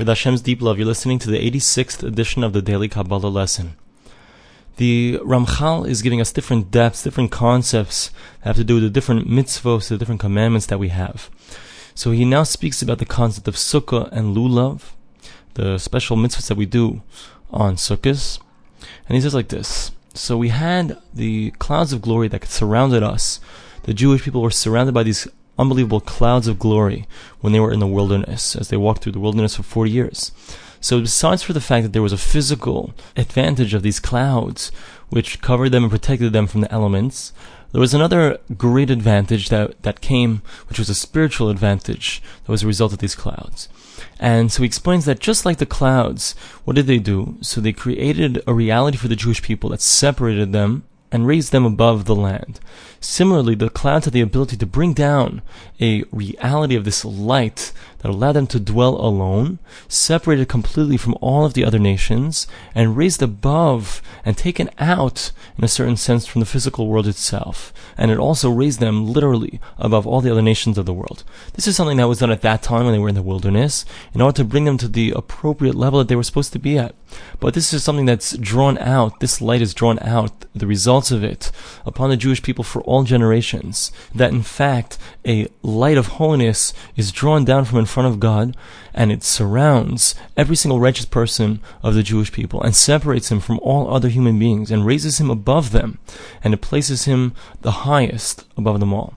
With Hashem's deep love, you're listening to the 86th edition of the Daily Kabbalah lesson. The Ramchal is giving us different depths, different concepts that have to do with the different mitzvos, the different commandments that we have. So he now speaks about the concept of sukkah and lulav, the special mitzvahs that we do on sukkahs. And he says like this. So we had the clouds of glory that surrounded us. The Jewish people were surrounded by these unbelievable clouds of glory when they were in the wilderness, as they walked through the wilderness for 40 years. So besides for the fact that there was a physical advantage of these clouds, which covered them and protected them from the elements, there was another great advantage that, that came, which was a spiritual advantage that was a result of these clouds. And so he explains that just like the clouds, what did they do? So they created a reality for the Jewish people that separated them and raise them above the land. Similarly, the clouds have the ability to bring down a reality of this light that allowed them to dwell alone, separated completely from all of the other nations, and raised above and taken out, in a certain sense, from the physical world itself. And it also raised them literally above all the other nations of the world. This is something that was done at that time when they were in the wilderness, in order to bring them to the appropriate level that they were supposed to be at. But this is something that's drawn out, this light is drawn out, the results of it, upon the Jewish people for all generations. That in fact, a light of holiness is drawn down from in front of God, and it surrounds every single righteous person of the Jewish people, and separates him from all other human beings, and raises him above them, and it places him the highest above them all.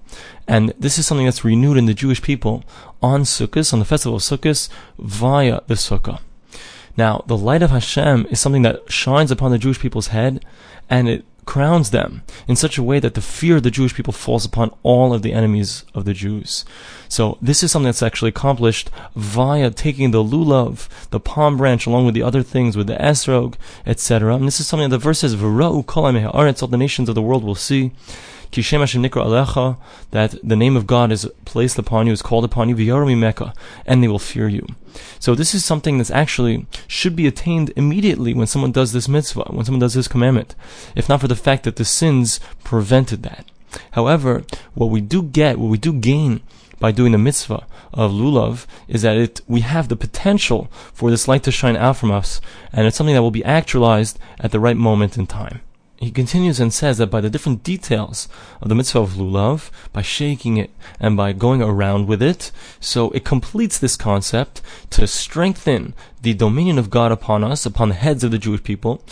And this is something that's renewed in the Jewish people on Sukkot, on the festival of Sukkot, via the Sukkah. Now, the light of Hashem is something that shines upon the Jewish people's head, and it crowns them in such a way that the fear of the Jewish people falls upon all of the enemies of the Jews. So this is something that's actually accomplished via taking the lulav, the palm branch, along with the other things, with the esrog, etc. And this is something that the verse says, "V'ra'u kol all the nations of the world will see." Kishem Hashem Alecha, that the name of God is placed upon you, is called upon you, V'yaru Mimeka, and they will fear you. So this is something that's actually should be attained immediately when someone does this mitzvah, when someone does this commandment, if not for the fact that the sins prevented that. However, what we do get, what we do gain by doing the mitzvah of lulav is that it we have the potential for this light to shine out from us, and it's something that will be actualized at the right moment in time he continues and says that by the different details of the mitzvah of lulav, by shaking it and by going around with it, so it completes this concept to strengthen the dominion of God upon us, upon the heads of the Jewish people,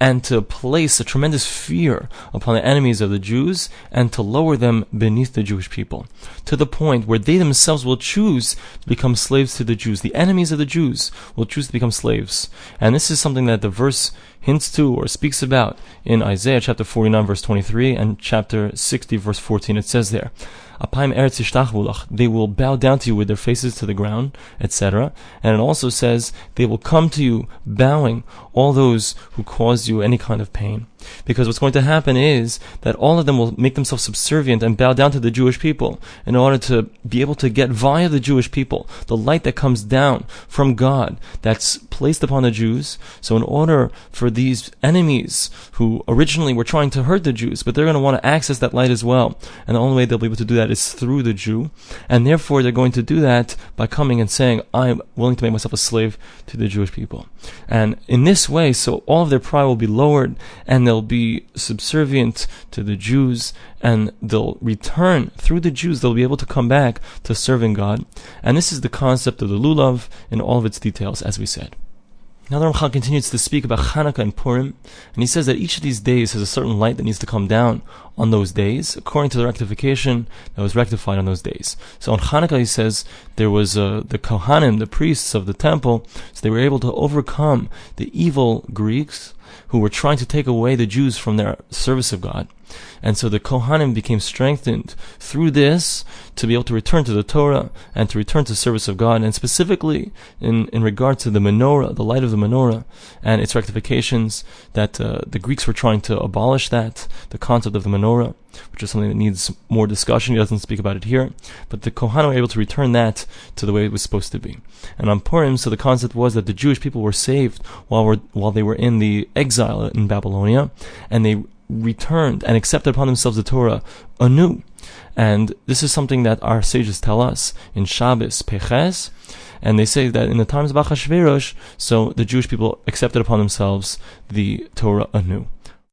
and to place a tremendous fear upon the enemies of the Jews and to lower them beneath the Jewish people to the point where they themselves will choose to become slaves to the Jews. The enemies of the Jews will choose to become slaves. And this is something that the verse hints to or speaks about in Isaiah chapter 49 verse 23 and chapter 60 verse 14. It says there, they will bow down to you with their faces to the ground, etc. And it also says they will come to you bowing all those who cause you any kind of pain. Because what's going to happen is that all of them will make themselves subservient and bow down to the Jewish people in order to be able to get via the Jewish people the light that comes down from God that's placed upon the Jews. So in order for these enemies who originally were trying to hurt the Jews, but they're going to want to access that light as well. And the only way they'll be able to do that is through the Jew. And therefore they're going to do that by coming and saying, I'm willing to make myself a slave to the Jewish people. And in this way, so all of their pride will be lowered and they'll be subservient to the Jews and they'll return through the Jews, they'll be able to come back to serving God. And this is the concept of the lulav in all of its details, as we said. Now the Ramchal continues to speak about Hanukkah and Purim, and he says that each of these days has a certain light that needs to come down on those days, according to the rectification that was rectified on those days. So on Hanukkah, he says there was uh, the Kohanim, the priests of the temple, so they were able to overcome the evil Greeks who were trying to take away the Jews from their service of God. And so the Kohanim became strengthened through this to be able to return to the Torah and to return to service of God. And specifically in, in regard to the menorah, the light of the menorah and its rectifications, that uh, the Greeks were trying to abolish that, the concept of the menorah, which is something that needs more discussion. He doesn't speak about it here. But the Kohanim were able to return that to the way it was supposed to be. And on Purim, so the concept was that the Jewish people were saved while, were, while they were in the exile in Babylonia, and they returned and accepted upon themselves the Torah anew. And this is something that our sages tell us in Shabbos Peches, And they say that in the times of Achashverosh, so the Jewish people accepted upon themselves the Torah anew.